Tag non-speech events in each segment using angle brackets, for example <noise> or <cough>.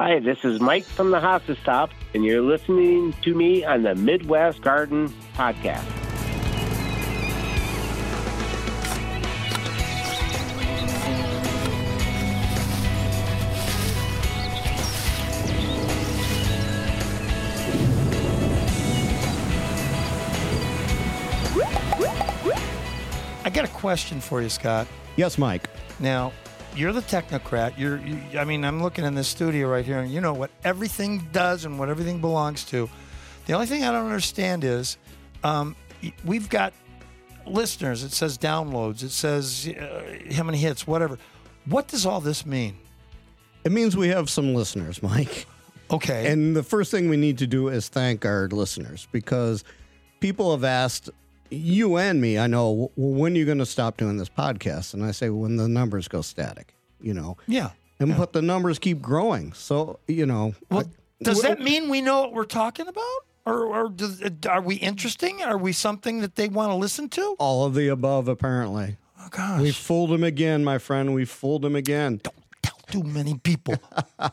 Hi, this is Mike from the Hosta Stop, and you're listening to me on the Midwest Garden Podcast. I got a question for you, Scott. Yes, Mike. Now, you're the technocrat. You're, you, I mean, I'm looking in this studio right here, and you know what everything does and what everything belongs to. The only thing I don't understand is um, we've got listeners. It says downloads. It says uh, how many hits, whatever. What does all this mean? It means we have some listeners, Mike. Okay. And the first thing we need to do is thank our listeners because people have asked you and me, I know, "Well, when are you going to stop doing this podcast? And I say, when the numbers go static, you know. yeah. And but the numbers keep growing. So, you know. Well, I- does that mean we know what we're talking about? Or, or does, uh, are we interesting? Are we something that they want to listen to? All of the above, apparently. Oh, gosh. We fooled him again, my friend. We fooled him again. Don't tell too many people. <laughs>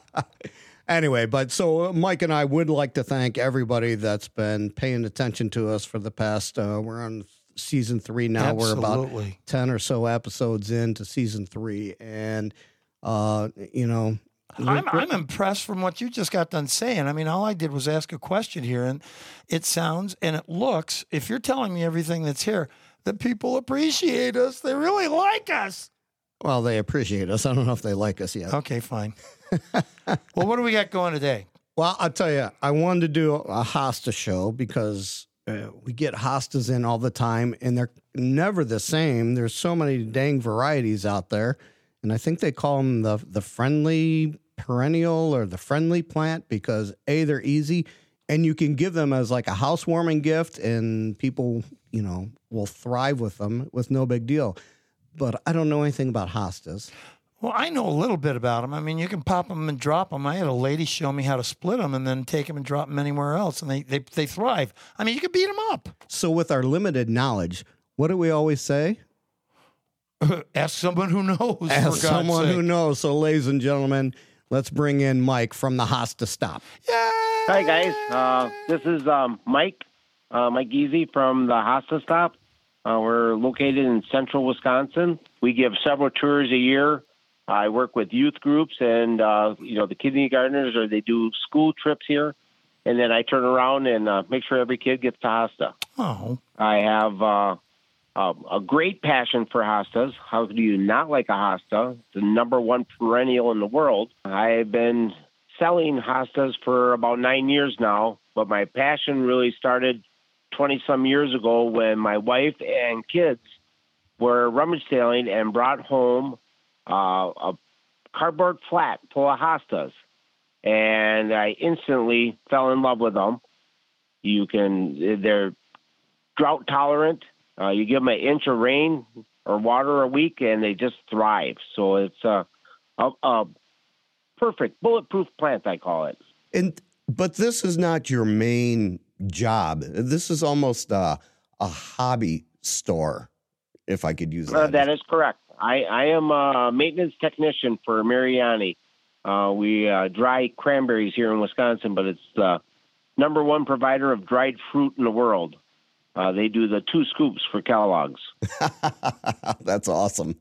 Anyway, but so uh, Mike and I would like to thank everybody that's been paying attention to us for the past. Uh, we're on season three now. We're about ten or so episodes into season three, and uh, you know, I'm, I'm impressed from what you just got done saying. I mean, all I did was ask a question here, and it sounds and it looks, if you're telling me everything that's here, that people appreciate us. They really like us. Well, they appreciate us. I don't know if they like us yet. Okay, fine. well, what do we got going today? Well, I'll tell you, I wanted to do a hosta show because uh, we get hostas in all the time, and they're never the same. There's so many dang varieties out there, and I think they call them the the friendly perennial or the friendly plant because a they're easy, and you can give them as like a housewarming gift, and people you know will thrive with them with no big deal. But I don't know anything about hostas. Well, I know a little bit about them. I mean, you can pop them and drop them. I had a lady show me how to split them and then take them and drop them anywhere else, and they, they, they thrive. I mean, you can beat them up. So with our limited knowledge, what do we always say? <laughs> Ask someone who knows. for someone sake. who knows. So, ladies and gentlemen, let's bring in Mike from the Hosta Stop. Yeah. Hi, guys. Uh, this is um, Mike, uh, Mike Easy from the Hosta Stop. Uh, we're located in central Wisconsin. We give several tours a year. I work with youth groups and, uh, you know, the kindergartners, or they do school trips here. And then I turn around and uh, make sure every kid gets to Hosta. Oh, I have uh, a, a great passion for hostas. How do you not like a hosta? It's the number one perennial in the world. I've been selling hostas for about nine years now, but my passion really started 20 some years ago when my wife and kids were rummage sailing and brought home uh, a cardboard flat full of hostas. And I instantly fell in love with them. You can, they're drought tolerant. Uh, you give them an inch of rain or water a week, and they just thrive. So it's a, a, a perfect bulletproof plant, I call it. And but this is not your main job. This is almost a, a hobby store, if I could use that. Uh, that is correct. I, I am a maintenance technician for Mariani. Uh, we uh, dry cranberries here in Wisconsin, but it's the number one provider of dried fruit in the world. Uh, they do the two scoops for Kellogg's. <laughs> That's awesome.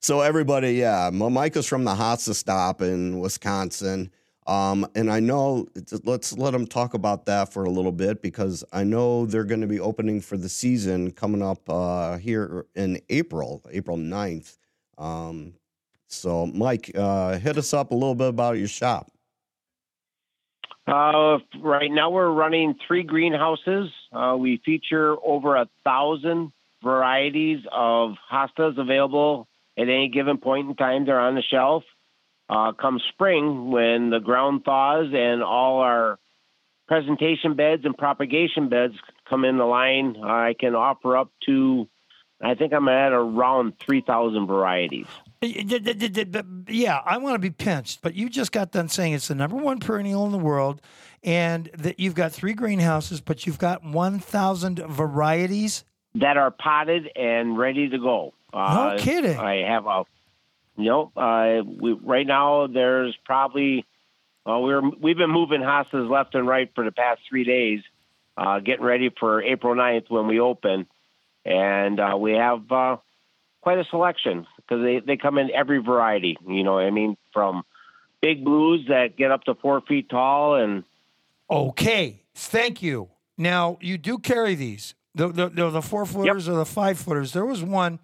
So everybody, yeah, M- Mike is from the Hosta Stop in Wisconsin. Um, and I know let's let them talk about that for a little bit because I know they're going to be opening for the season coming up uh, here in April, April 9th. Um, so, Mike, uh, hit us up a little bit about your shop. Uh, right now, we're running three greenhouses. Uh, we feature over a thousand varieties of hostas available at any given point in time. They're on the shelf. Uh, come spring, when the ground thaws and all our presentation beds and propagation beds come in the line, I can offer up to, I think I'm at around 3,000 varieties. Yeah, I want to be pinched, but you just got done saying it's the number one perennial in the world, and that you've got three greenhouses, but you've got 1,000 varieties. that are potted and ready to go. Uh, No kidding. I have a, you know, uh, we, right now there's probably Well, we're we've been moving hostas left and right for the past three days, uh, getting ready for April 9th when we open, and uh, we have uh, quite a selection because they they come in every variety. You know, I mean, from big blues that get up to four feet tall and. Okay, thank you. Now you do carry these the the, the, the four footers yep. or the five footers. There was one.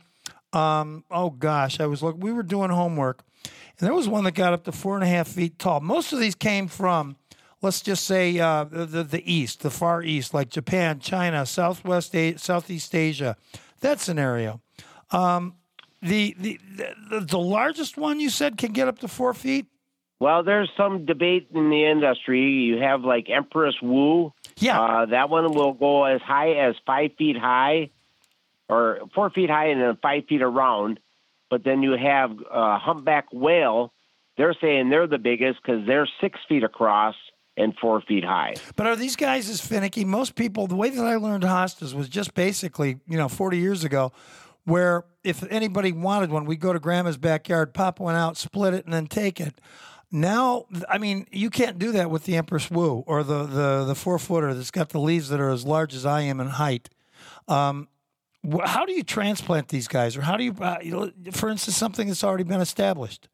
Um, oh gosh, I was look. We were doing homework, and there was one that got up to four and a half feet tall. Most of these came from, let's just say, uh, the the east, the far east, like Japan, China, Southwest, A- Southeast Asia, that scenario. Um, the, the the the largest one you said can get up to four feet. Well, there's some debate in the industry. You have like Empress Wu. Yeah. Uh, that one will go as high as five feet high, or four feet high and then five feet around. But then you have uh, humpback whale. They're saying they're the biggest because they're six feet across and four feet high. But are these guys as finicky? Most people, the way that I learned hostas was just basically, you know, 40 years ago, where if anybody wanted one, we'd go to grandma's backyard, pop one out, split it, and then take it. Now, I mean, you can't do that with the Empress Wu or the the the four footer that's got the leaves that are as large as I am in height. Um, how do you transplant these guys, or how do you, uh, for instance, something that's already been established?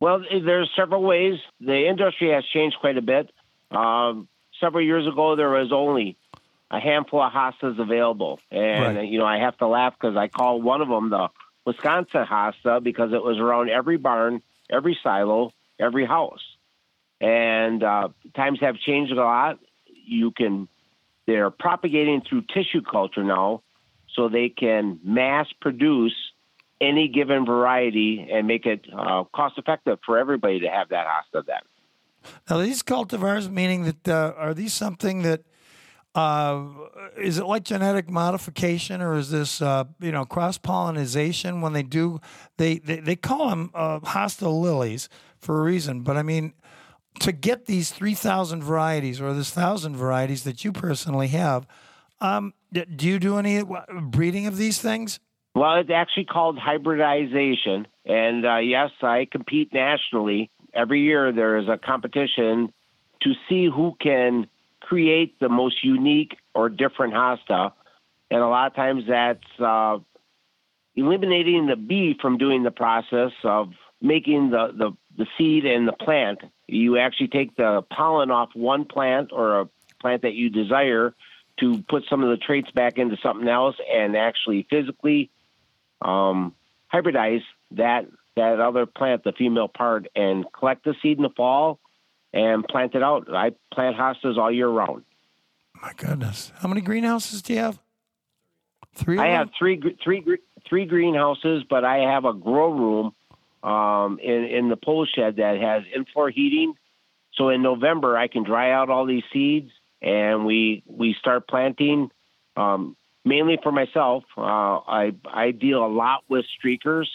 Well, there's several ways. The industry has changed quite a bit. Um, several years ago, there was only a handful of hostas available, and right. you know I have to laugh because I call one of them the Wisconsin hosta because it was around every barn every silo, every house. And uh, times have changed a lot. You can, they're propagating through tissue culture now, so they can mass produce any given variety and make it uh, cost effective for everybody to have that hosta then. Now, these cultivars, meaning that uh, are these something that uh, is it like genetic modification or is this uh, you know cross pollination when they do they they, they call them uh, hosta lilies for a reason but i mean to get these 3000 varieties or this 1000 varieties that you personally have um, do you do any breeding of these things? Well it's actually called hybridization. And uh, yes i compete nationally. Every year there is a competition to see who can create the most unique or different hosta. And a lot of times that's uh, eliminating the bee from doing the process of making the, the, the seed and the plant. You actually take the pollen off one plant or a plant that you desire to put some of the traits back into something else and actually physically um, hybridize that that other plant, the female part, and collect the seed in the fall and plant it out. I plant hostas all year round. My goodness, how many greenhouses do you have? Three. I have three, three, three greenhouses, but I have a grow room um, in in the pole shed that has in-floor heating. So in November, I can dry out all these seeds, and we we start planting. Um, mainly for myself, uh, I I deal a lot with streakers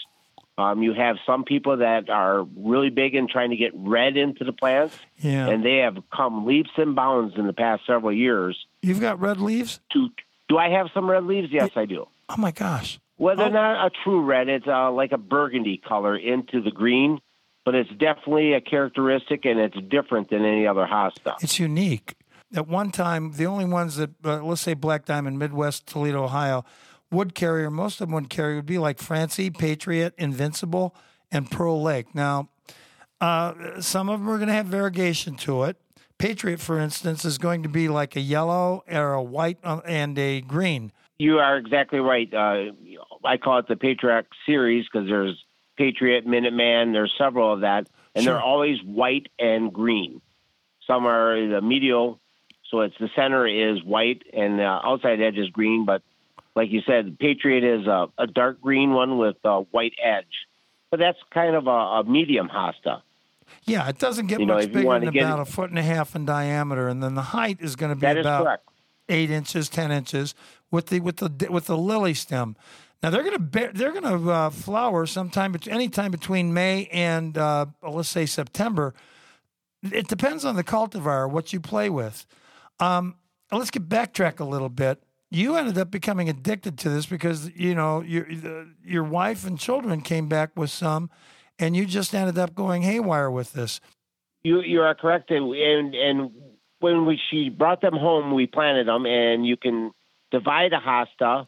um, you have some people that are really big in trying to get red into the plants, yeah. and they have come leaps and bounds in the past several years. You've got red leaves? To, do I have some red leaves? Yes, I do. Oh my gosh! Well, they're oh. not a true red. It's uh, like a burgundy color into the green, but it's definitely a characteristic, and it's different than any other hosta. It's unique. At one time, the only ones that, uh, let's say Black Diamond, Midwest, Toledo, Ohio, wood carrier, most of them would carry would be like Francie, Patriot, Invincible, and Pearl Lake. Now, uh, some of them are going to have variegation to it. Patriot, for instance, is going to be like a yellow or a white uh, and a green. You are exactly right. Uh, I call it the Patriot series because there's Patriot, Minuteman, there's several of that, and sure. they're always white and green. Some are the medial, so it's the center is white and the outside edge is green, but like you said, Patriot is a, a dark green one with a white edge, but that's kind of a, a medium hosta. Yeah, it doesn't get you much know, bigger than about a foot and a half in diameter, and then the height is going to be about eight inches, ten inches with the with the with the lily stem. Now they're going to they're to uh, flower sometime anytime between May and uh, let's say September. It depends on the cultivar what you play with. Um, let's get backtrack a little bit you ended up becoming addicted to this because you know your your wife and children came back with some, and you just ended up going haywire with this. You you are correct, and and when we she brought them home, we planted them, and you can divide a hosta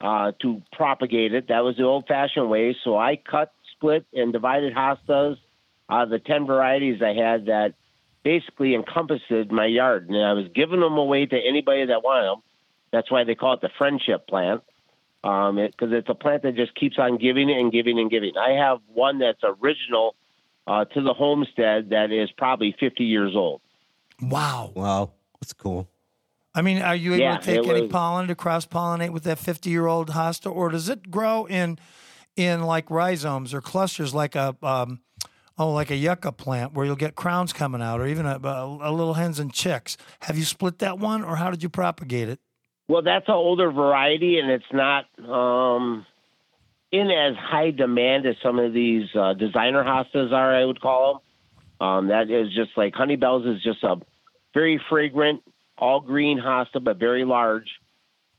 uh, to propagate it. That was the old-fashioned way. So I cut, split, and divided hostas out of the ten varieties I had that basically encompassed my yard, and I was giving them away to anybody that wanted them. That's why they call it the friendship plant, because um, it, it's a plant that just keeps on giving and giving and giving. I have one that's original uh, to the homestead that is probably 50 years old. Wow. Wow. That's cool. I mean, are you able Yeah, to take any was- pollen to cross pollinate with that 50 year old hosta, or does it grow in in like rhizomes or clusters like a um, oh like a yucca plant where you'll get crowns coming out, or even a, a, a little hens and chicks? Have you split that one, or how did you propagate it? Well, that's an older variety, and it's not um, in as high demand as some of these uh, designer hostas are. I would call them. Um, that is just like Honeybells is just a very fragrant, all green hosta, but very large,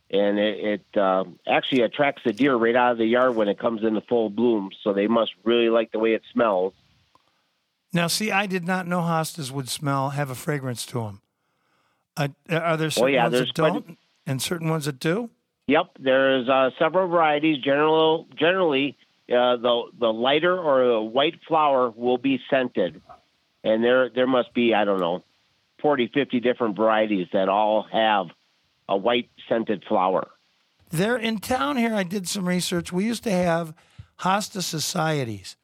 and it, it uh, actually attracts the deer right out of the yard when it comes into full bloom. So they must really like the way it smells. Now, see, I did not know hostas would smell have a fragrance to them. Uh, are there certain yeah, ones that don't, and certain ones that do? Yep, there's uh, several varieties. General, generally, uh, the the lighter or the white flower will be scented, and there there must be I don't know, 40, 50 different varieties that all have a white scented flower. There in town here, I did some research. We used to have hosta societies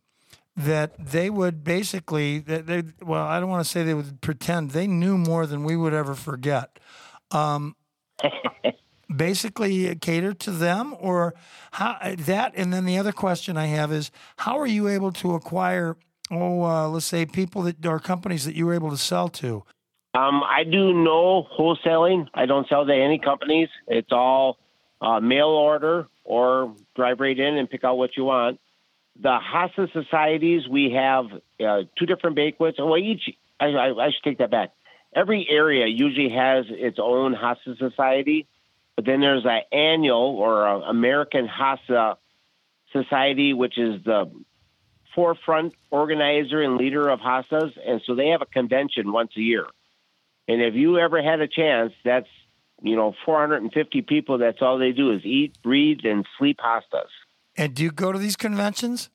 that they would basically, they, well, I don't want to say they would pretend they knew more than we would ever forget. Um, <laughs> basically, cater to them, or how that. And then the other question I have is, how are you able to acquire? Oh, uh, let's say people that or companies that you were able to sell to. Um, I do no wholesaling. I don't sell to any companies. It's all uh, mail order or drive right in and pick out what you want. The Hosta societies, we have uh, two different banquets. Well, each, I, I, I should take that back. Every area usually has its own Hosta society, but then there's an annual or a American Hosta society, which is the forefront organizer and leader of Hostas. And so they have a convention once a year. And if you ever had a chance, that's you know 450 people. That's all they do is eat, breathe, and sleep hostas. And do you go to these conventions?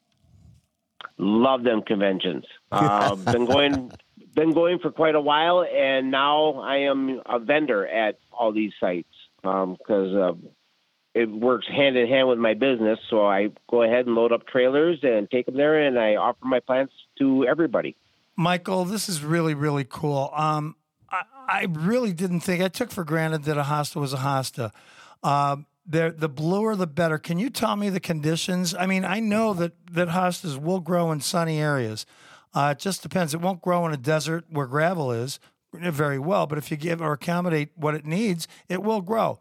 Love them conventions. <laughs> Uh, been going, been going for quite a while, and now I am a vendor at all these sites because uh, it works hand in hand with my business. So I go ahead and load up trailers and take them there, and I offer my plants to everybody. Michael, this is really, really cool. Um, I, really didn't think, I took for granted that a hosta was a hosta. Um, the, the bluer, the better. Can you tell me the conditions? I mean, I know that, that hostas will grow in sunny areas. Uh, it just depends. It won't grow in a desert where gravel is very well, but if you give or accommodate what it needs, it will grow.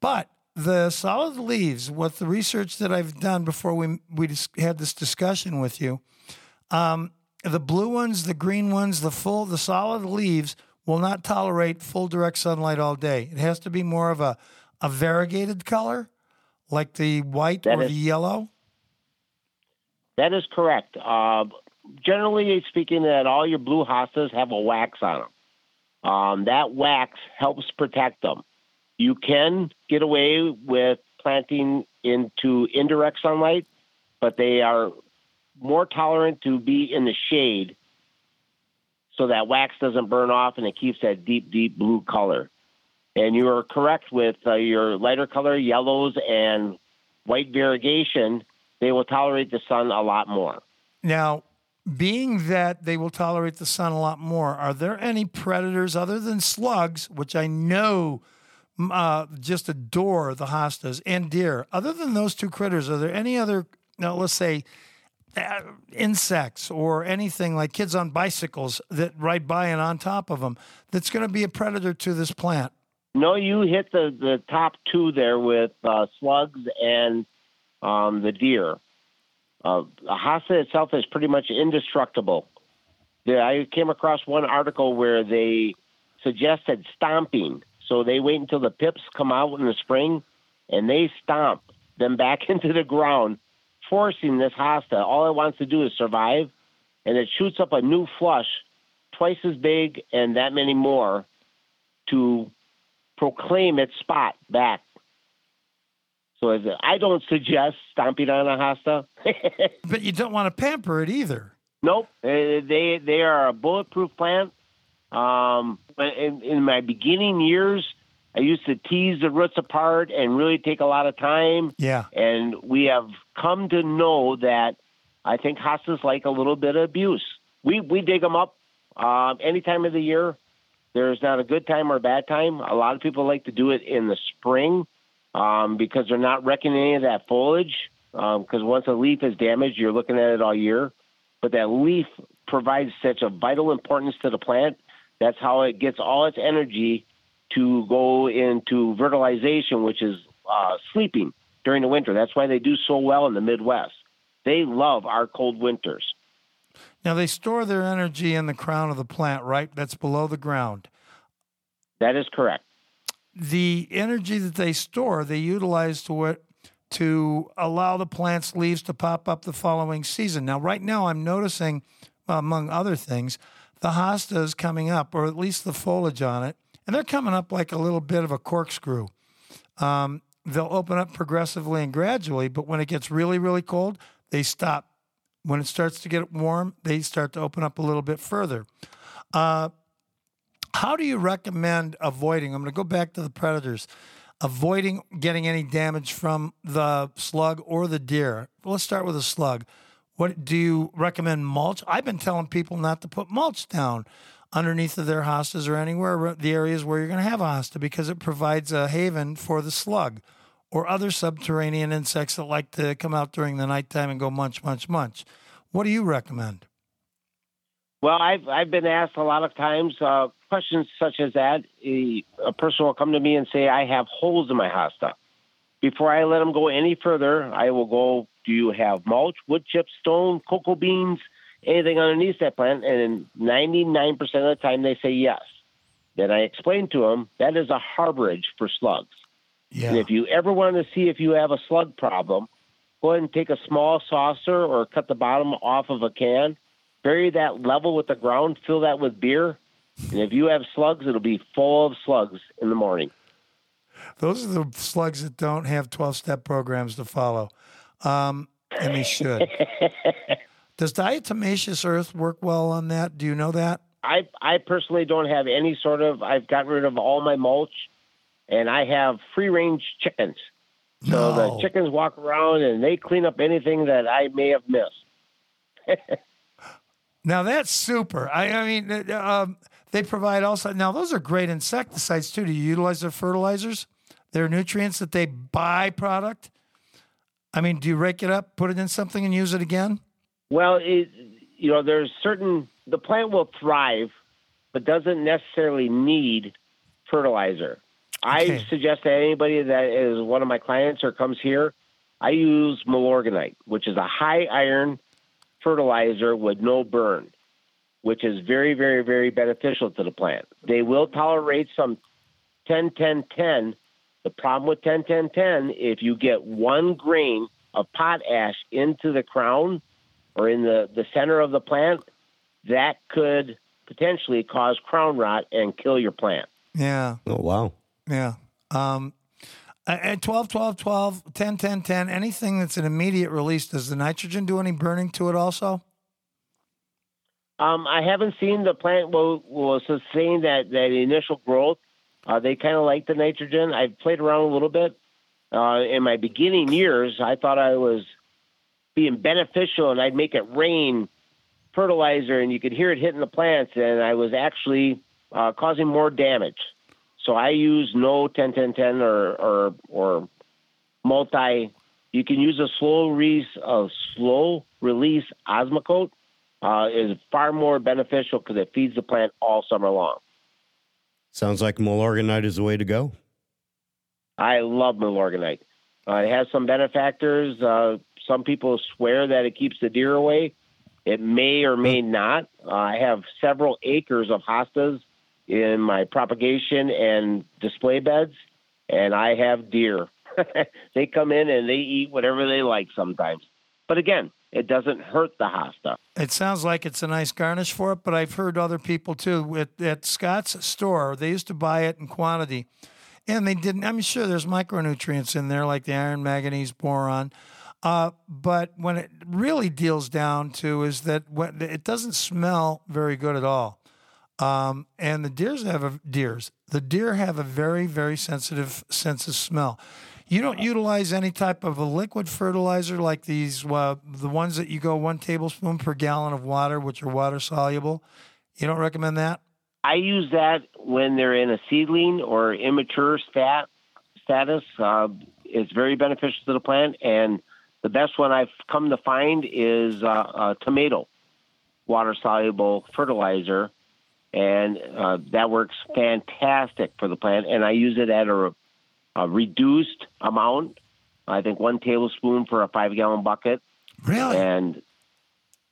But the solid leaves, with the research that I've done before we we had this discussion with you, um, the blue ones, the green ones, the full, the solid leaves will not tolerate full direct sunlight all day. It has to be more of a, a variegated color, like the white That or is- the yellow. That is correct. Uh, generally speaking, that all your blue hostas have a wax on them. Um, that wax helps protect them. You can get away with planting into indirect sunlight, but they are more tolerant to be in the shade so that wax doesn't burn off and it keeps that deep, deep blue color. And you are correct with uh, your lighter color, yellows and white variegation, they will tolerate the sun a lot more. Now, being that they will tolerate the sun a lot more, are there any predators other than slugs, which I know uh, just adore the hostas and deer? Other than those two critters, are there any other, now let's say, insects or anything like kids on bicycles that ride by and on top of them that's going to be a predator to this plant? No, you hit the, the top two there with uh, slugs and um, the deer. Uh, hosta itself is pretty much indestructible. I came across one article where they suggested stomping. So they wait until the pips come out in the spring and they stomp them back <laughs> into the ground, forcing this hosta. All it wants to do is survive, and it shoots up a new flush twice as big and that many more to proclaim its spot back. So as I don't suggest stomping on a hosta. <laughs> but you don't want to pamper it either. Nope, they they are a bulletproof plant. Um, in, in my beginning years, I used to tease the roots apart and really take a lot of time. Yeah. And we have come to know that I think hostas like a little bit of abuse. We we dig them up uh, any time of the year. There's not a good time or a bad time. A lot of people like to do it in the spring um, because they're not wrecking any of that foliage. Because um, once a leaf is damaged, you're looking at it all year. But that leaf provides such a vital importance to the plant. That's how it gets all its energy to go into fertilization, which is uh, sleeping during the winter. That's why they do so well in the Midwest. They love our cold winters. Now they store their energy in the crown of the plant, right? That's below the ground. That is correct. The energy that they store, they utilize to it to allow the plant's leaves to pop up the following season. Now, right now, I'm noticing, among other things, the hosta is coming up, or at least the foliage on it, and they're coming up like a little bit of a corkscrew. Um, they'll open up progressively and gradually, but when it gets really, really cold, they stop. When it starts to get warm, they start to open up a little bit further. Uh, how do you recommend avoiding? I'm going to go back to the predators. Avoiding getting any damage from the slug or the deer. Let's start with the slug. What do you recommend mulch? I've been telling people not to put mulch down underneath of their hostas or anywhere the areas where you're going to have a hosta because it provides a haven for the slug or other subterranean insects that like to come out during the nighttime and go munch, munch, munch. What do you recommend? Well, I've I've been asked a lot of times uh, questions such as that. A, a, person will come to me and say, "I have holes in my hosta." Before I let them go any further, I will go. Do you have mulch, wood chips, stone, cocoa beans, anything underneath that plant? And 99% of the time, they say yes. Then I explain to them that is a harborage for slugs. Yeah. And if you ever want to see if you have a slug problem, go ahead and take a small saucer or cut the bottom off of a can, bury that level with the ground, fill that with beer, and if you have slugs, it'll be full of slugs in the morning. Those are the slugs that don't have 12 step programs to follow. Um, and they should. <laughs> Does diatomaceous earth work well on that? Do you know that? I, I personally don't have any sort of, I've gotten rid of all my mulch and I have free range chickens. So the chickens walk around and they clean up anything that I may have missed. <laughs> now that's super. I, I mean, uh, um, they provide also. Now those are great insecticides too. Do you utilize their fertilizers, their nutrients that they buy product? I mean, do you rake it up, put it in something, and use it again? Well, it, you know, there's certain the plant will thrive, but doesn't necessarily need fertilizer. Okay. I suggest that anybody that is one of my clients or comes here, I use Milorganite, which is a high iron fertilizer with no burn, which is very, very, very beneficial to the plant. They will tolerate some 10 10 10. The problem with 10 10 10, if you get one grain of potash into the crown or in the, the center of the plant, that could potentially cause crown rot and kill your plant. Yeah. Oh, wow. Yeah. Um, at 12, 12, 12, 10, 10, 10, anything that's an immediate release, does the nitrogen do any burning to it also? Um, I haven't seen the plant will, will sustain that, that initial growth. Uh, they kind of like the nitrogen. I've played around a little bit. Uh, in my beginning years, I thought I was being beneficial and I'd make it rain fertilizer and you could hear it hitting the plants, and I was actually uh, causing more damage. So I use no 10 10 10 or or or multi. You can use a slow release a slow release Osmocote. Uh, is far more beneficial because it feeds the plant all summer long. Sounds like Milorganite is the way to go. I love Milorganite. Uh, it has some benefactors. Some people swear that it keeps the deer away. It may or may not. Uh, I have several acres of hostas in my propagation and display beds, and I have deer. <laughs> they come in and they eat whatever they like sometimes. But again, it doesn't hurt the hosta. It sounds like it's a nice garnish for it, but I've heard other people too. At, at Scott's store, they used to buy it in quantity, and they didn't. I'm sure there's micronutrients in there like the iron, manganese, boron. Uh, but when it really deals down to is that when, it doesn't smell very good at all. Um, and the deers have a deers. The deer have a very very sensitive sense of smell. You don't utilize any type of a liquid fertilizer like these, uh, the ones that you go one tablespoon per gallon of water, which are water soluble. You don't recommend that? I use that when they're in a seedling or immature stat status. Uh, it's very beneficial to the plant, and the best one I've come to find is uh, tomato water soluble fertilizer, and uh, that works fantastic for the plant. And I use it at a a reduced amount. I think one tablespoon for a five gallon bucket. Really? And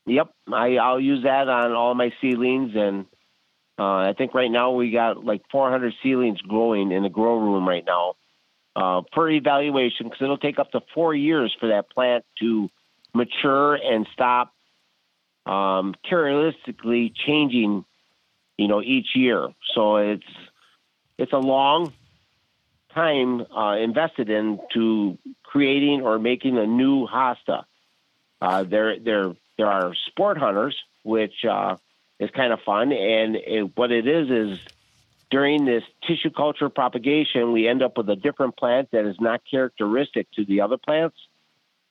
yep, I, I'll use that on all my seedlings. And uh, I think right now we got like 400 seedlings growing in the grow room right now uh, for evaluation because it'll take up to four years for that plant to mature and stop um, characteristically changing, you know, each year. So it's it's a long time uh, invested into creating or making a new hosta. Uh, there, there, there are sport hunters, which uh, is kind of fun, and it, what it is is during this tissue culture propagation, we end up with a different plant that is not characteristic to the other plants.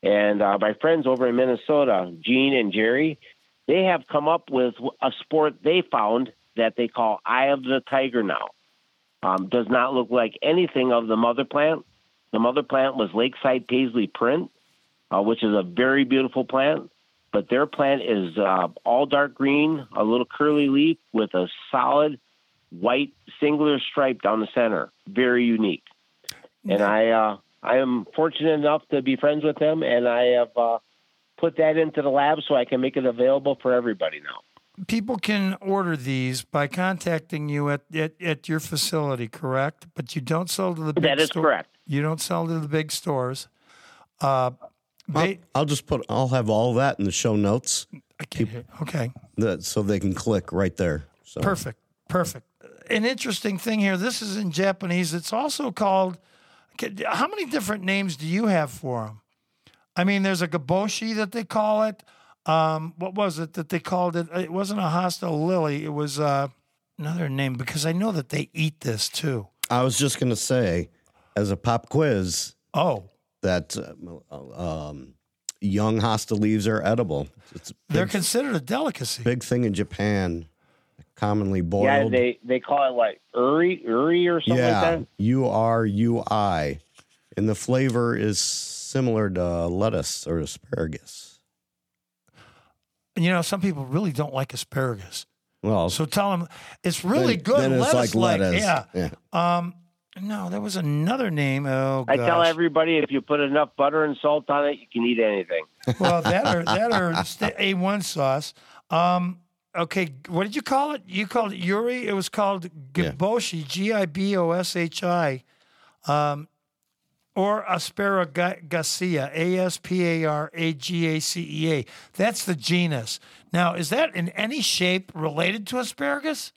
And uh, my friends over in Minnesota, Gene and Jerry, they have come up with a sport they found that they call Eye of the Tiger now. Um, does not look like anything of the mother plant. The mother plant was Lakeside Paisley Print, uh, which is a very beautiful plant. But their plant is uh, all dark green, a little curly leaf with a solid white singular stripe down the center. Very unique. And I, uh, I am fortunate enough to be friends with them, and I have uh, put that into the lab so I can make it available for everybody now people can order these by contacting you at, at, at your facility, correct? But you don't sell to the big That is store- correct. You don't sell to the big stores. Uh, I'll, I'll just put. I'll have all that in the show notes, I can't hear. Okay, that, so they can click right there. So perfect, perfect. An interesting thing here. This is in Japanese. It's also called. How many different names do you have for them? I mean, there's a gaboshi that they call it. Um, what was it that they called it? It wasn't a hosta lily. It was uh, another name because I know that they eat this too. I was just gonna say, as a pop quiz, Oh, that uh, um, young hosta leaves are edible. It's a they're considered a delicacy. big thing in Japan, commonly boiled. Yeah, they, they call it like uri, uri or something yeah, like that. U R U I, and the flavor is similar to lettuce or asparagus. You know, some people really don't like asparagus. Well, So tell them it's really then- good. then it's lettuce like lettuce. Yeah. Yeah. Um, no, there was another name. Oh, I tell everybody if you put enough butter and salt on it, you can eat anything. well, that <laughs> or that or A1 sauce. Um, okay, what did you call it? You called it Yuri. It was called Yeah. Giboshi, G I B O S H I, um, or Asparagacea, A S P A R A G A C E A. That's the genus. Now, is that in any shape related to asparagus?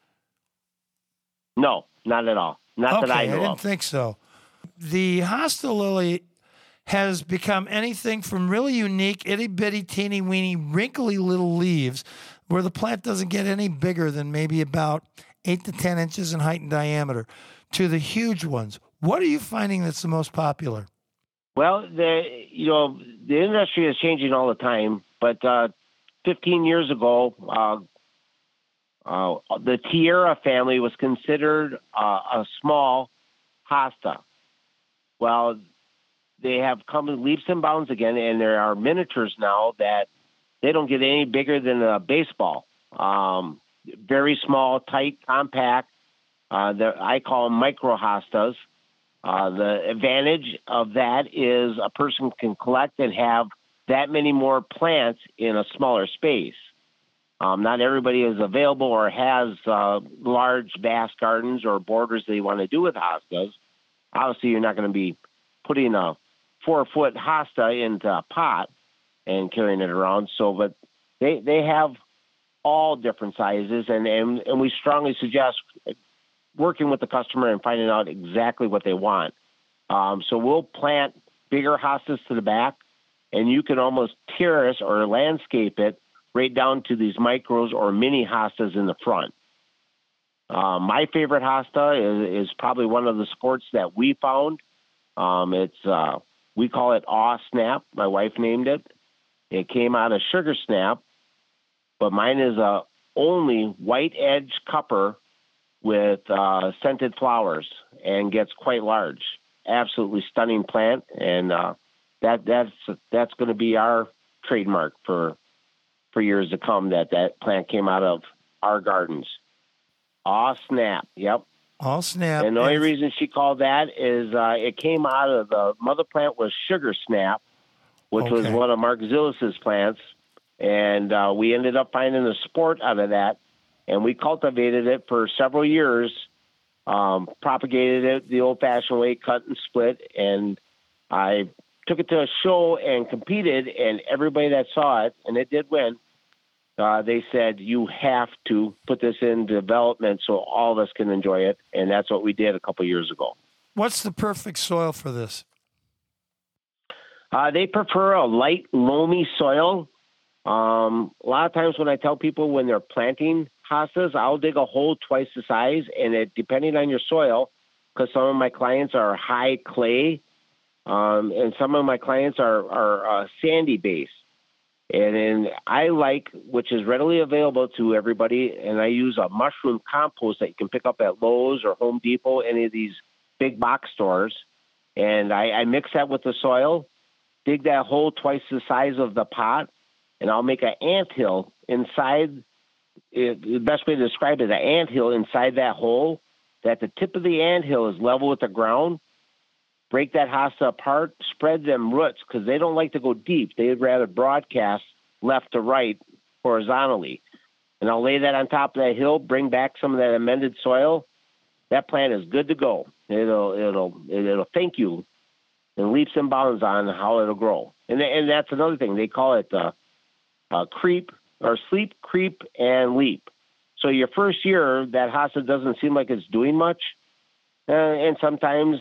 No, not at all. Not okay, that I know I didn't of. think so. The hosta lily has become anything from really unique, itty bitty, teeny weeny, wrinkly little leaves where the plant doesn't get any bigger than maybe about eight to 10 inches in height and diameter to the huge ones. What are you finding that's the most popular? Well, the you know the industry is changing all the time, but uh, 15 years ago, uh, uh, the Tiara family was considered uh, a small hosta. Well, they have come leaps and bounds again, and there are miniatures now that they don't get any bigger than a baseball. Um, very small, tight, compact. Uh, I call them micro hostas. Uh, the advantage of that is a person can collect and have that many more plants in a smaller space. Um, not everybody is available or has uh, large, vast gardens or borders they want to do with hostas. Obviously, you're not going to be putting a four foot hosta into a pot. And carrying it around. So, but they they have all different sizes, and and, and we strongly suggest working with the customer and finding out exactly what they want. Um, so we'll plant bigger hostas to the back, and you can almost terrace or landscape it right down to these micros or mini hostas in the front. Uh, my favorite hosta is, is probably one of the sports that we found. Um, it's uh, we call it Aw Snap. My wife named it. It came out of Sugar Snap, but mine is a only white edge cupper with uh, scented flowers and gets quite large. Absolutely stunning plant, and uh, that that's that's going to be our trademark for for years to come. That that plant came out of our gardens. Aw snap. Yep. All snap. And the only reason she called that is uh, it came out of the mother plant was sugar snap, which was one of Mark Zilis's plants, and uh, we ended up finding a sport out of that, and we cultivated it for several years, um, propagated it the old-fashioned way, cut and split, and I took it to a show and competed, and everybody that saw it, and it did win. Uh, they said you have to put this in development so all of us can enjoy it, and that's what we did a couple years ago. What's the perfect soil for this? Uh, they prefer a light, loamy soil. Um, a lot of times when I tell people when they're planting hostas, I'll dig a hole twice the size, and it depending on your soil, because some of my clients are high clay, um, and some of my clients are are uh, sandy base. And then I like, which is readily available to everybody, and I use a mushroom compost that you can pick up at Lowe's or Home Depot, any of these big box stores. And I, I mix that with the soil, dig that hole twice the size of the pot, and I'll make an ant hill inside. It, the best way to describe it, an ant hill inside that hole. That the tip of the ant hill is level with the ground. Break that hosta apart, spread them roots because they don't like to go deep. They'd rather broadcast left to right horizontally. And I'll lay that on top of that hill, bring back some of that amended soil. That plant is good to go. It'll it'll it'll thank you and leaps and bounds on how it'll grow. And and that's another thing they call it uh, uh, creep or sleep, creep, and leap. So your first year, that hosta doesn't seem like it's doing much, uh, and sometimes,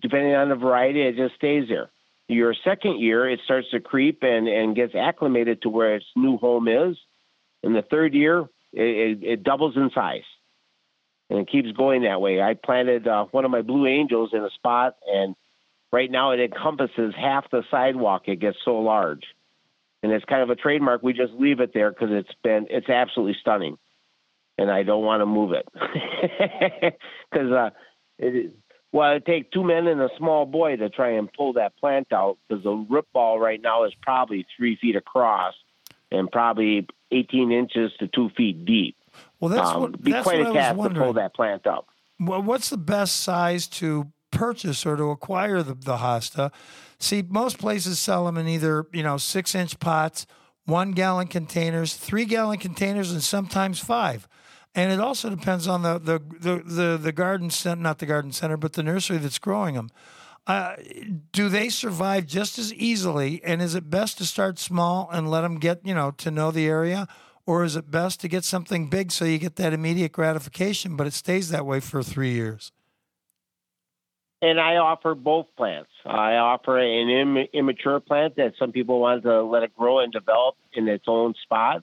depending on the variety, it just stays there. Your second year, it starts to creep and, and gets acclimated to where its new home is. In the third year, it, it, it doubles in size and it keeps going that way. I planted uh, one of my blue angels in a spot, and right now it encompasses half the sidewalk. It gets so large, and it's kind of a trademark. We just leave it there because it's been it's absolutely stunning, and I don't want to move it <laughs> because uh, it is. Well, it take two men and a small boy to try and pull that plant out because the root ball right now is probably three feet across and probably 18 inches to two feet deep. Well, that's Um, what be that's quite what a task to pull that plant up. Well, what's the best size to purchase or to acquire the, the hosta? See, most places sell them in either you know six inch pots, one gallon containers, three gallon containers, and sometimes five. And it also depends on the the the the, the garden center, not the garden center, but the nursery that's growing them. Uh, do they survive just as easily? And is it best to start small and let them get you know to know the area, or is it best to get something big so you get that immediate gratification, but it stays that way for three years? And I offer both plants. I offer an Im- immature plant that some people want to let it grow and develop in its own spot.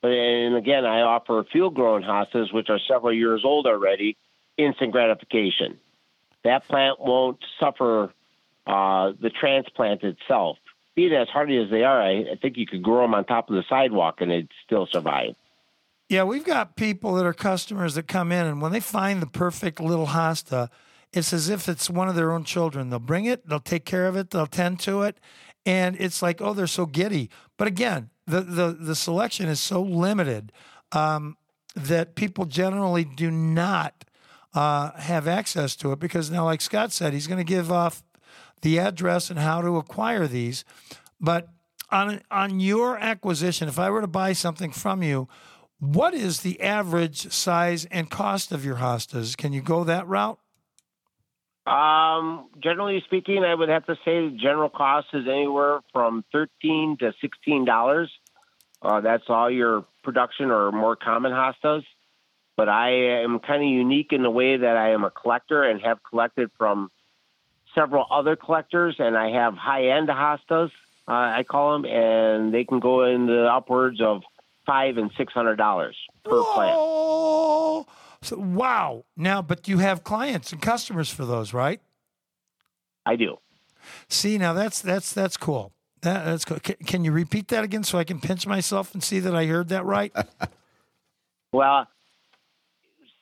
But and again, I offer field grown hostas, which are several years old already, instant gratification. That plant won't suffer uh, the transplant itself. Being as hardy as they are, I, I think you could grow them on top of the sidewalk and it'd still survive. Yeah, we've got people that are customers that come in, and when they find the perfect little hosta, it's as if it's one of their own children. They'll bring it, they'll take care of it, they'll tend to it, and it's like, oh, they're so giddy. But again, the the the selection is so limited um, that people generally do not uh, have access to it because now, like Scott said, he's going to give off the address and how to acquire these. But on on your acquisition, if I were to buy something from you, what is the average size and cost of your hostas? Can you go that route? Um, generally speaking, I would have to say the general cost is anywhere from thirteen to sixteen dollars. Uh, that's all your production or more common hostas. But I am kind of unique in the way that I am a collector and have collected from several other collectors, and I have high end hostas. Uh, I call them, and they can go in the upwards of five and six hundred dollars per Whoa. plant. So, wow. Now, but you have clients and customers for those, right? I do. See, now that's that's that's cool. That, that's cool. Can, can you repeat that again so I can pinch myself and see that I heard that right? <laughs> Well,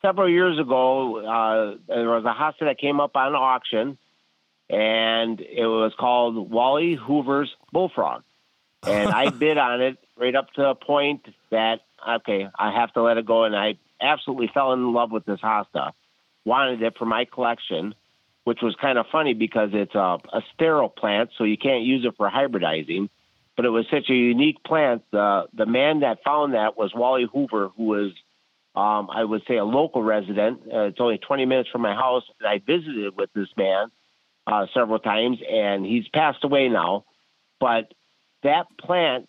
several years ago, uh, there was a hosta that came up on auction, and it was called Wally Hoover's Bullfrog. And I <laughs> bid on it right up to a point that, okay, I have to let it go. And I absolutely fell in love with this hosta, wanted it for my collection, which was kind of funny because it's a, a sterile plant, so you can't use it for hybridizing. But it was such a unique plant. The the man that found that was Wally Hoover, who was um, I would say a local resident. Uh, it's only 20 minutes from my house. And I visited with this man uh, several times, and he's passed away now. But that plant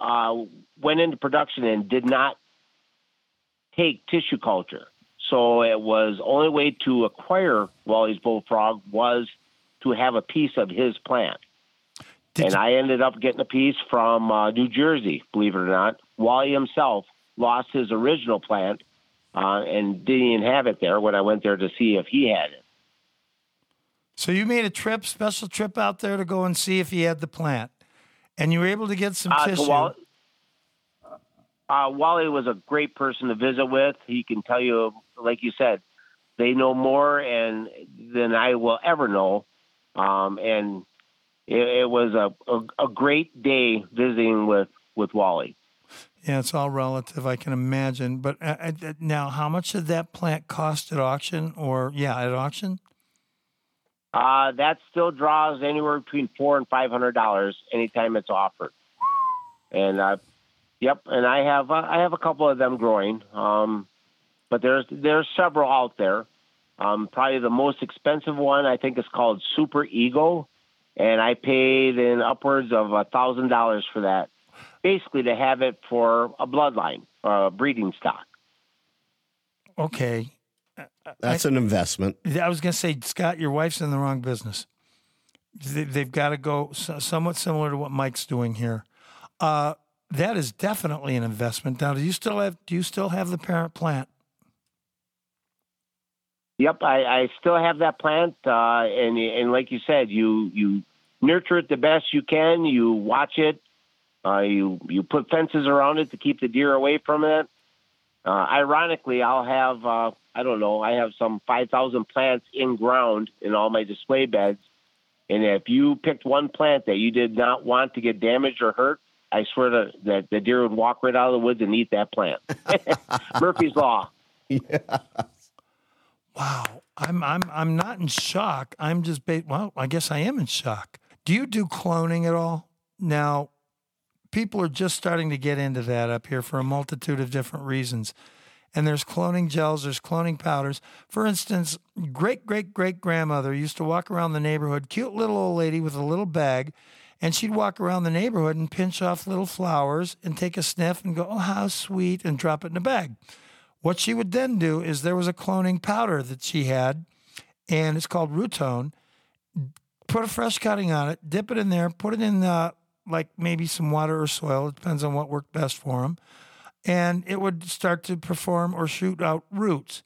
uh, went into production and did not take tissue culture. So it was only way to acquire Wally's bullfrog was to have a piece of his plant. Did and you- I ended up getting a piece from uh, New Jersey, believe it or not. Wally himself lost his original plant uh, and didn't even have it there when I went there to see if he had it. So you made a trip, special trip out there to go and see if he had the plant, and you were able to get some Uh, tissue. to Wally, uh, Wally was a great person to visit with. He can tell you, like you said, they know more and than I will ever know. Um, and it, it was a, a, a great day visiting with, with Wally. Yeah, it's all relative, I can imagine. But uh, uh, now, how much did that plant cost at auction? Or yeah, at auction. Uh, that still draws anywhere between four and five hundred dollars anytime it's offered. And uh, yep, and I have uh, I have a couple of them growing. Um, but there's there's several out there. Um, probably the most expensive one I think is called Super Ego, and I paid in upwards of a thousand dollars for that, basically to have it for a bloodline, uh, breeding stock. Okay, That's an investment. I was going to say, Scott, your wife's in the wrong business. They, they've got to go somewhat similar to what Mike's doing here. Uh, that is definitely an investment. Now, do you still have? Do you still have the parent plant? Yep, I, I still have that plant, uh, and and like you said, you you nurture it the best you can. You watch it. Uh, you you put fences around it to keep the deer away from it. Uh, ironically, I'll have uh, I don't know. I have some five thousand plants in ground in all my display beds, and if you picked one plant that you did not want to get damaged or hurt, I swear to, that the deer would walk right out of the woods and eat that plant. <laughs> Murphy's law. <laughs> Yeah. Wow, I'm I'm I'm not in shock. I'm just ba- well, I guess I am in shock. Do you do cloning at all? Now, people are just starting to get into that up here for a multitude of different reasons. And there's cloning gels, there's cloning powders. For instance, great great great grandmother used to walk around the neighborhood, cute little old lady with a little bag, and she'd walk around the neighborhood and pinch off little flowers and take a sniff and go, "Oh, how sweet," and drop it in a bag. What she would then do is there was a cloning powder that she had, and it's called Rootone. Put a fresh cutting on it, dip it in there, put it in uh, like maybe some water or soil. It depends on what worked best for them. And it would start to perform or shoot out roots.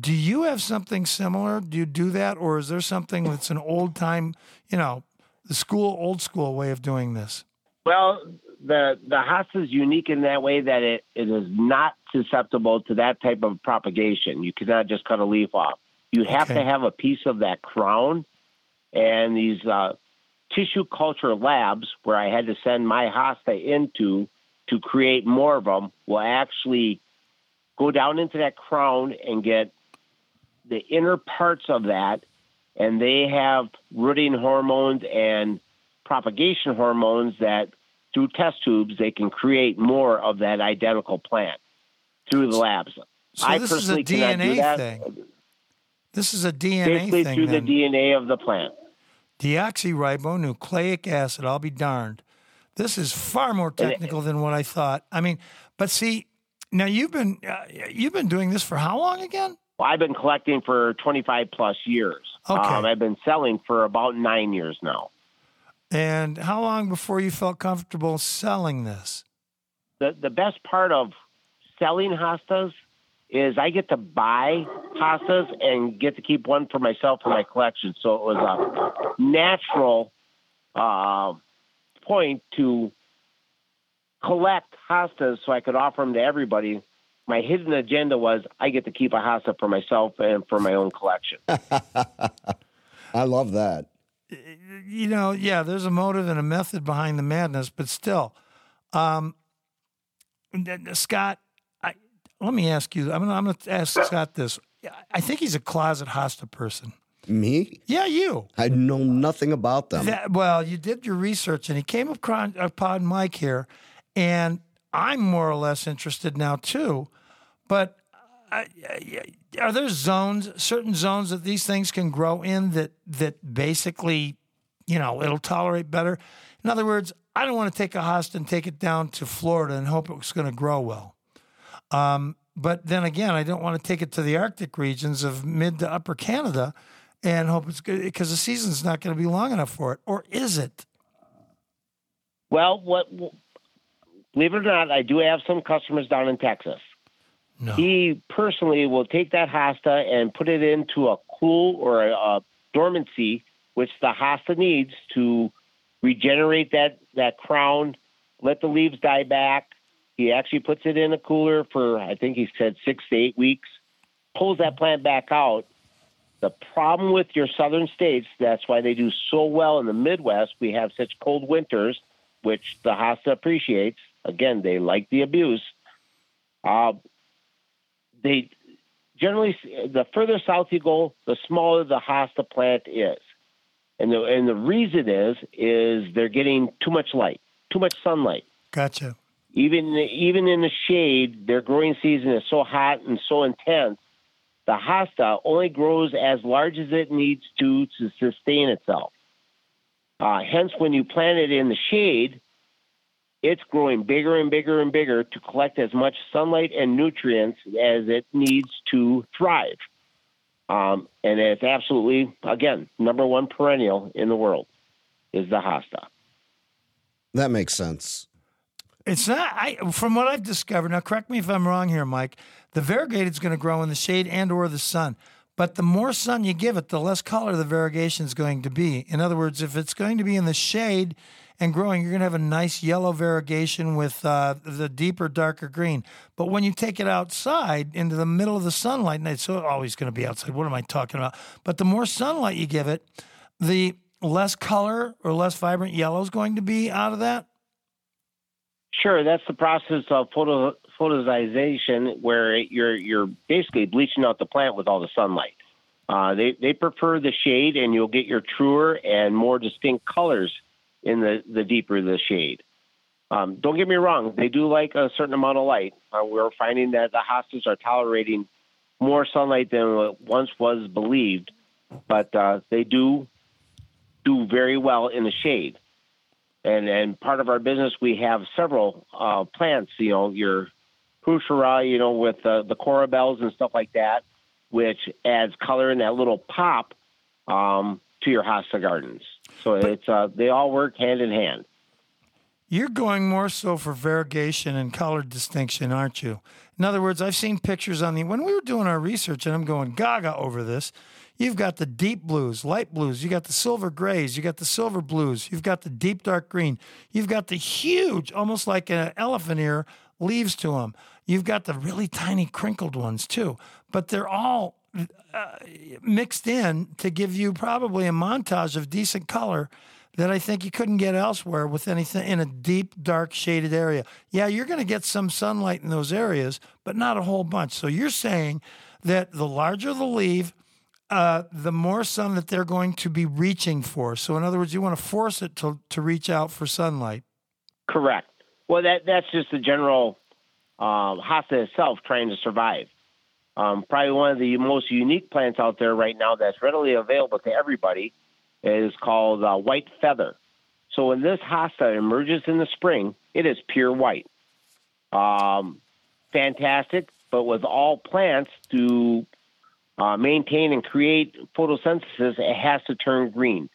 Do you have something similar? Do you do that? Or is there something that's an old time, you know, the school, old school way of doing this? Well, the the hosta is unique in that way that it, it is not susceptible to that type of propagation. You cannot just cut a leaf off. You have Okay. to have a piece of that crown. And these uh, tissue culture labs, where I had to send my hosta into to create more of them, will actually go down into that crown and get the inner parts of that, and they have rooting hormones and propagation hormones that through test tubes they can create more of that identical plant through the labs. So I this is a personally do DNA that. thing. This is a DNA basically thing. through then. the DNA of the plant. Deoxyribonucleic acid. I'll be darned. This is far more technical than what I thought. I mean, but see, now you've been uh, you've been doing this for how long again? Well, I've been collecting for 25 plus years. Okay. Um, I've been selling for about nine years now. And how long before you felt comfortable selling this? The the best part of selling hostas is I get to buy hostas and get to keep one for myself in my collection. So it was a natural uh, point to collect hostas so I could offer them to everybody. My hidden agenda was I get to keep a hosta for myself and for my own collection. <laughs> I love that. You know, yeah, there's a motive and a method behind the madness, but still, um, n- n- Scott, I, let me ask you. I'm gonna, I'm gonna ask Scott this. I think he's a closet hosta person. Me? Yeah, you. I know nothing about them. That, well, you did your research, and he came upon, upon Mike here, and I'm more or less interested now too. But are there zones, certain zones that these things can grow in that that basically, you know, it'll tolerate better? In other words, I don't want to take a host and take it down to Florida and hope it's going to grow well. Um, but then again, I don't want to take it to the Arctic regions of mid to upper Canada and hope it's good because the season's not going to be long enough for it. Or is it? Well, what believe it or not, I do have some customers down in Texas. No. He personally will take that hosta and put it into a cool or a, a dormancy, which the hosta needs to regenerate that that crown, let the leaves die back. He actually puts it in a cooler for I think he said six to eight weeks, pulls that plant back out. The problem with your southern states, that's why they do so well in the Midwest. We have such cold winters, which the hosta appreciates. Again, they like the abuse. Uh, they generally the further south you go, the smaller the hosta plant is, and the and the reason is is they're getting too much light, too much sunlight. Gotcha. Even even in the shade, their growing season is so hot and so intense. The hosta only grows as large as it needs to to sustain itself. Uh, hence, when you plant it in the shade, it's growing bigger and bigger and bigger to collect as much sunlight and nutrients as it needs to thrive. Um, and it's absolutely, again, number one perennial in the world is the hosta. That makes sense. It's not. I from what I've discovered. Now, correct me if I'm wrong here, Mike. The variegated is going to grow in the shade and or the sun. But the more sun you give it, the less color the variegation is going to be. In other words, if it's going to be in the shade and growing, you're going to have a nice yellow variegation with uh, the deeper, darker green. But when you take it outside into the middle of the sunlight, and it's always going to be outside. What am I talking about? But the more sunlight you give it, the less color or less vibrant yellow is going to be out of that. Sure, that's the process of photo, photosization, where you're you're basically bleaching out the plant with all the sunlight. Uh, they they prefer the shade, and you'll get your truer and more distinct colors in the the deeper the shade. Um, don't get me wrong; they do like a certain amount of light. Uh, we're finding that the hostas are tolerating more sunlight than what once was believed, but uh, they do do very well in the shade and and part of our business we have several uh, plants. You know, your Heuchera, you know, with uh, the coral bells and stuff like that, which adds color and that little pop um, to your hosta gardens. So it's uh, they all work hand in hand. You're going more so for variegation and color distinction, aren't you? In other words, I've seen pictures on the when we were doing our research, and I'm going gaga over this. You've got the deep blues, light blues, you got the silver grays, you got the silver blues, you've got the deep dark green, you've got the huge, almost like an elephant ear, leaves to them. You've got the really tiny crinkled ones too, but they're all uh, mixed in to give you probably a montage of decent color that I think you couldn't get elsewhere with anything in a deep, dark, shaded area. Yeah, you're going to get some sunlight in those areas, but not a whole bunch. So you're saying that the larger the leaf, uh, the more sun that they're going to be reaching for. So, in other words, you want to force it to, to reach out for sunlight. Correct. Well, that that's just the general uh, hosta itself trying to survive. Um, probably one of the most unique plants out there right now that's readily available to everybody is called uh, white feather. So when this hosta emerges in the spring, it is pure white. Um, fantastic, but with all plants to uh, maintain and create photosynthesis, it has to turn green.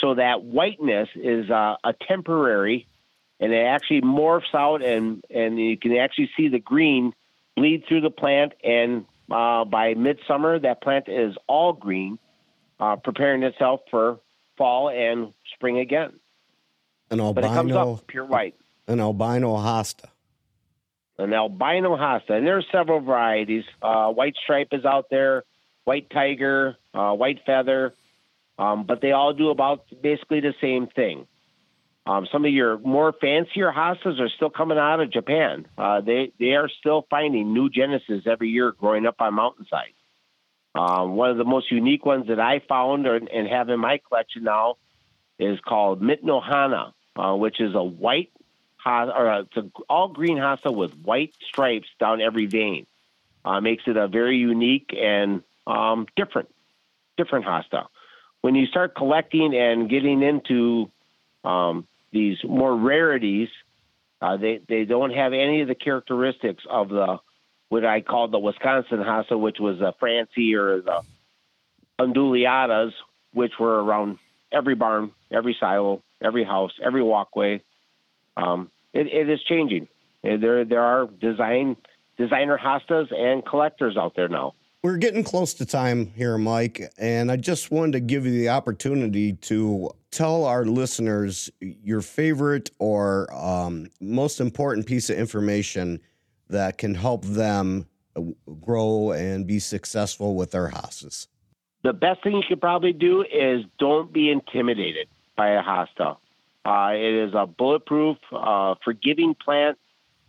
So that whiteness is uh, a temporary, and it actually morphs out, and and you can actually see the green bleed through the plant. And uh, by midsummer, that plant is all green, uh, preparing itself for fall and spring again. An albino, But it comes up pure white. an albino hosta. An albino hosta, and there are several varieties. Uh, white stripe is out there, white tiger, uh, white feather, um, but they all do about basically the same thing. Um, some of your more fancier hostas are still coming out of Japan. Uh, they they are still finding new genesis every year growing up on mountainside. Um, one of the most unique ones that I found or, and have in my collection now is called Mitnohana, uh, which is a white or a, it's an all green hosta with white stripes down every vein. Uh, makes it a very unique and um, different, different hosta. When you start collecting and getting into um, these more rarities, uh, they they don't have any of the characteristics of the what I call the Wisconsin hosta, which was the Francee or the Undulatas, which were around every barn, every silo, every house, every walkway. Um, it, it is changing. There there are design designer hostas and collectors out there now. We're getting close to time here, Mike, and I just wanted to give you the opportunity to tell our listeners your favorite or um, most important piece of information that can help them uh, grow and be successful with their houses. the best thing you could probably do is don't be intimidated by a hosta. Uh, it is a bulletproof, uh, forgiving plant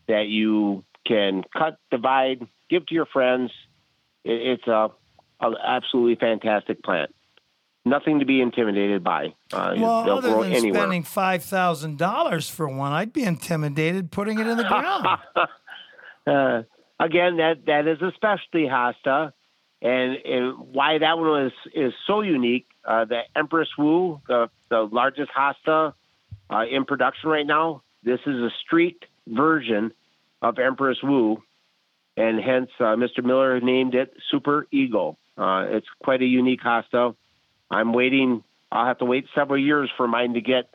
that you can cut, divide, give to your friends. It, it's a, a absolutely fantastic plant. Nothing to be intimidated by. Uh, Well, other grow than anywhere. spending five thousand dollars for one, I'd be intimidated putting it in the ground. <laughs> uh, again, that that is a specialty hosta, and, and why that one is is so unique. Uh, the Empress Wu, the the largest hosta uh, in production right now. This is a street version of Empress Wu, and hence uh, Mr. Miller named it Super Eagle. Uh, it's quite a unique hosta. I'm waiting. I'll have to wait several years for mine to get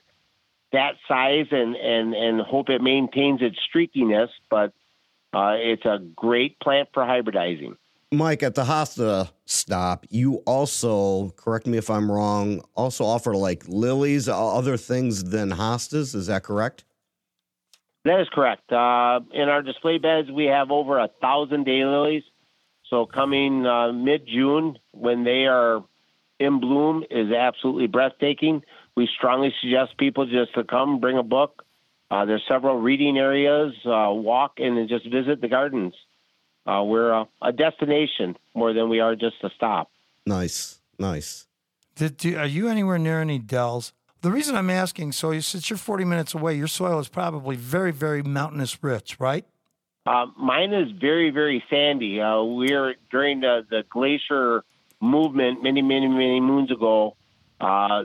that size and and and hope it maintains its streakiness. But uh, it's a great plant for hybridizing. Mike, at the Hosta stop, you also, correct me if I'm wrong, also offer like lilies, other things than hostas. Is that correct? That is correct. Uh, in our display beds, we have over a thousand daylilies. So coming uh, mid June, when they are in bloom, is absolutely breathtaking. We strongly suggest people just to come, bring a book. Uh, there's several reading areas, uh, walk, and then just visit the gardens. Uh, we're a, a destination more than we are just a stop. Nice, nice. Did, do, are you anywhere near any dells? The reason I'm asking, so since you're 40 minutes away, your soil is probably very, very mountainous rich, right? Uh, mine is very, very sandy. Uh, we're during the, the glacier movement many, many, many moons ago. Uh,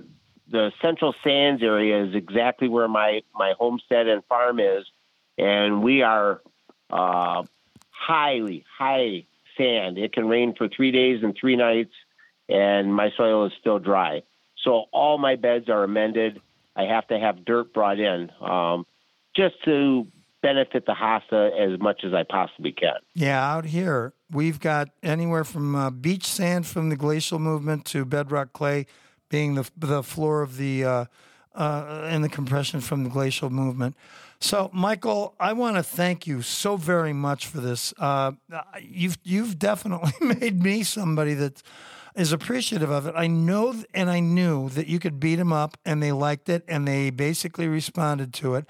the Central Sands area is exactly where my, my homestead and farm is, and we are uh, highly, high sand. It can rain for three days and three nights, and my soil is still dry. So all my beds are amended. I have to have dirt brought in um, just to benefit the hosta as much as I possibly can. Yeah, out here we've got anywhere from uh, beach sand from the glacial movement to bedrock clay being the the floor of the uh, uh, and the compression from the glacial movement. So, Michael, I want to thank you so very much for this. Uh, you've you've definitely <laughs> made me somebody that is appreciative of it. I know and I knew that you could beat them up, and they liked it, and they basically responded to it.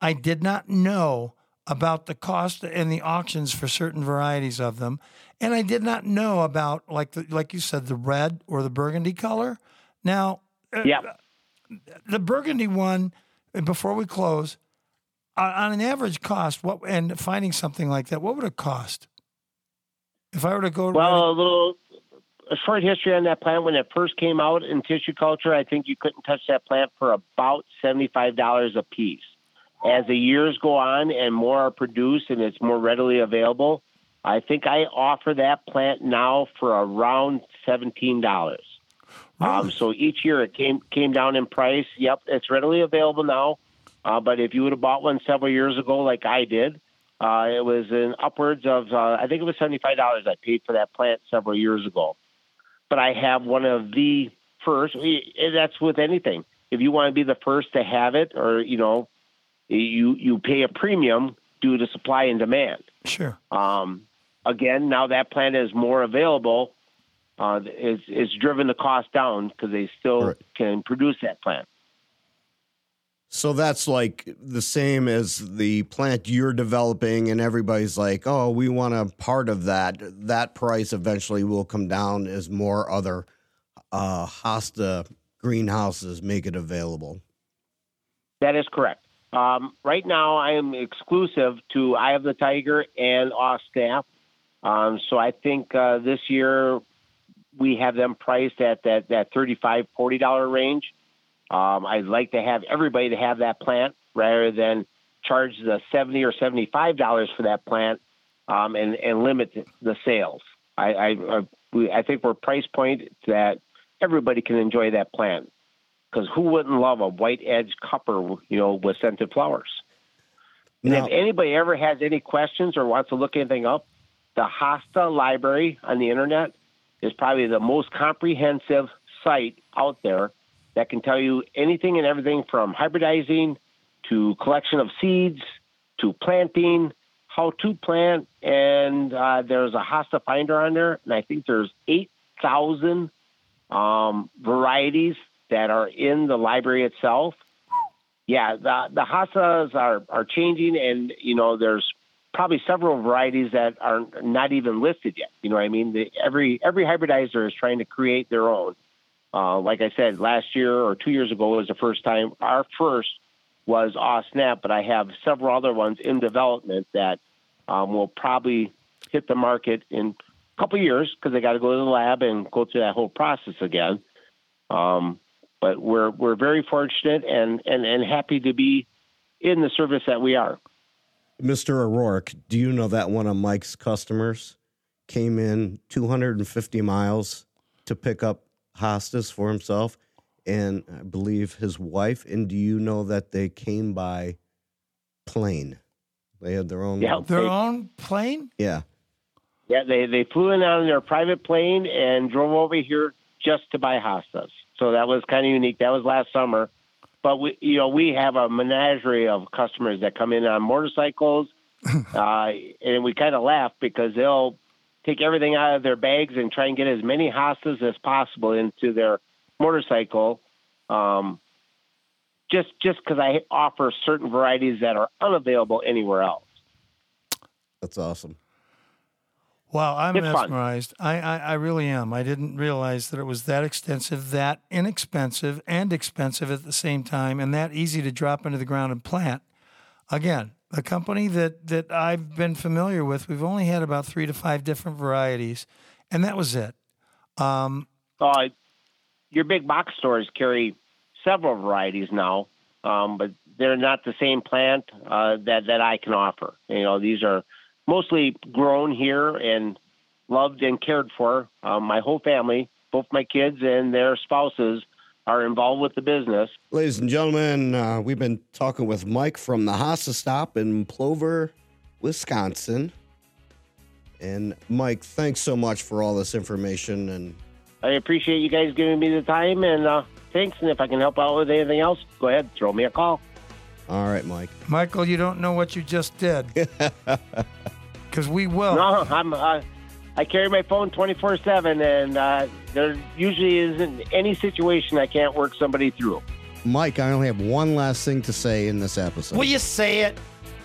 I did not know about the cost and the auctions for certain varieties of them, and I did not know about like the, like you said the red or the burgundy color. Now, uh, Yeah. the burgundy one. Before we close, uh, on an average cost, what and finding something like that, what would it cost? If I were to go, Well, a little a short history on that plant. When it first came out in tissue culture, I think you couldn't touch that plant for about seventy-five dollars a piece. As the years go on and more are produced and it's more readily available, I think I offer that plant now for around seventeen dollars. Um, so each year it came came down in price. Yep, it's readily available now. Uh, but if you would have bought one several years ago, like I did, uh, it was in upwards of uh, I think it was seventy five dollars I paid for that plant several years ago. But I have one of the first. That's with anything. If you want to be the first to have it, or you know, you you pay a premium due to supply and demand. Sure. Um, again, now that plant is more available. Uh, it's, it's driven the cost down because they still right. can produce that plant. So that's like the same as the plant you're developing, and everybody's like, oh, we want a part of that. That price eventually will come down as more other uh, Hosta greenhouses make it available. That is correct. Um, right now, I am exclusive to Eye of the Tiger and Ostap. Um, so I think uh, this year we have them priced at that, that $35, $40 range. Um, I'd like to have everybody to have that plant rather than charge the seventy or seventy five dollars for that plant um, and and limit the sales. I I, I, we, I think we're price point that everybody can enjoy that plant because who wouldn't love a white edge cupper you know with scented flowers. And if anybody ever has any questions or wants to look anything up, the Hosta Library on the internet is probably the most comprehensive site out there that can tell you anything and everything from hybridizing to collection of seeds to planting, how to plant, and uh, there's a Hosta Finder on there, and I think there's 8,000 um, varieties that are in the library itself. Yeah, the, the Hostas are, are changing, and, you know, there's probably several varieties that are not even listed yet. You know what I mean? The, every every hybridizer is trying to create their own. Uh, like I said, last year or two years ago was the first time. Our first was Snap, but I have several other ones in development that um, will probably hit the market in a couple years because they got to go to the lab and go through that whole process again. Um, but we're we're very fortunate and, and, and happy to be in the service that we are. Mr. O'Rourke, do you know that one of Mike's customers came in 250 miles to pick up hostas for himself and I believe his wife. And do you know that they came by plane? They had their own. Yeah, their they, own plane. Yeah. Yeah, they they flew in on their private plane and drove over here just to buy hostas. So that was kind of unique. That was last summer, but we you know we have a menagerie of customers that come in on motorcycles, <laughs> uh, and we kind of laugh because they'll take everything out of their bags and try and get as many hostas as possible into their motorcycle. Um, just just because I offer certain varieties that are unavailable anywhere else. That's awesome. Wow, I'm it's mesmerized. I, I, I really am. I didn't realize that it was that extensive, that inexpensive, and expensive at the same time, and that easy to drop into the ground and plant. Again, a company that that I've been familiar with. We've only had about three to five different varieties, and that was it. Um, uh, your big box stores carry several varieties now, um, but they're not the same plant uh, that that I can offer. You know, these are mostly grown here and loved and cared for. Um, my whole family, both my kids and their spouses, are involved with the business. Ladies and gentlemen, uh, we've been talking with Mike from the Hosta Stop in Plover, Wisconsin. And Mike, thanks so much for all this information. And I appreciate you guys giving me the time. And uh, thanks. And if I can help out with anything else, go ahead, throw me a call. All right, Mike. Michael, you don't know what you just did. <laughs> Because we will. No, I'm. Uh, I carry my phone 24 7, and uh, there usually isn't any situation I can't work somebody through. Mike, I only have one last thing to say in this episode. Will you say it?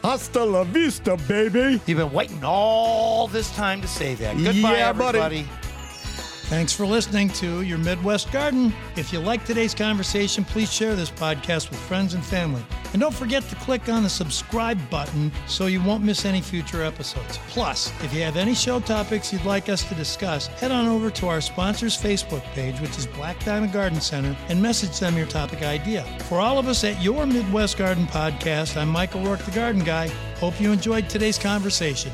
Hasta la vista, baby. You've been waiting all this time to say that. Goodbye, yeah, everybody. Buddy. Thanks for listening to Your Midwest Garden. If you like today's conversation, please share this podcast with friends and family. And don't forget to click on the subscribe button so you won't miss any future episodes. Plus, if you have any show topics you'd like us to discuss, head on over to our sponsor's Facebook page, which is Black Diamond Garden Center, and message them your topic idea. For all of us at your Midwest Garden Podcast, I'm Michael Rourke, the Garden Guy. Hope you enjoyed today's conversation.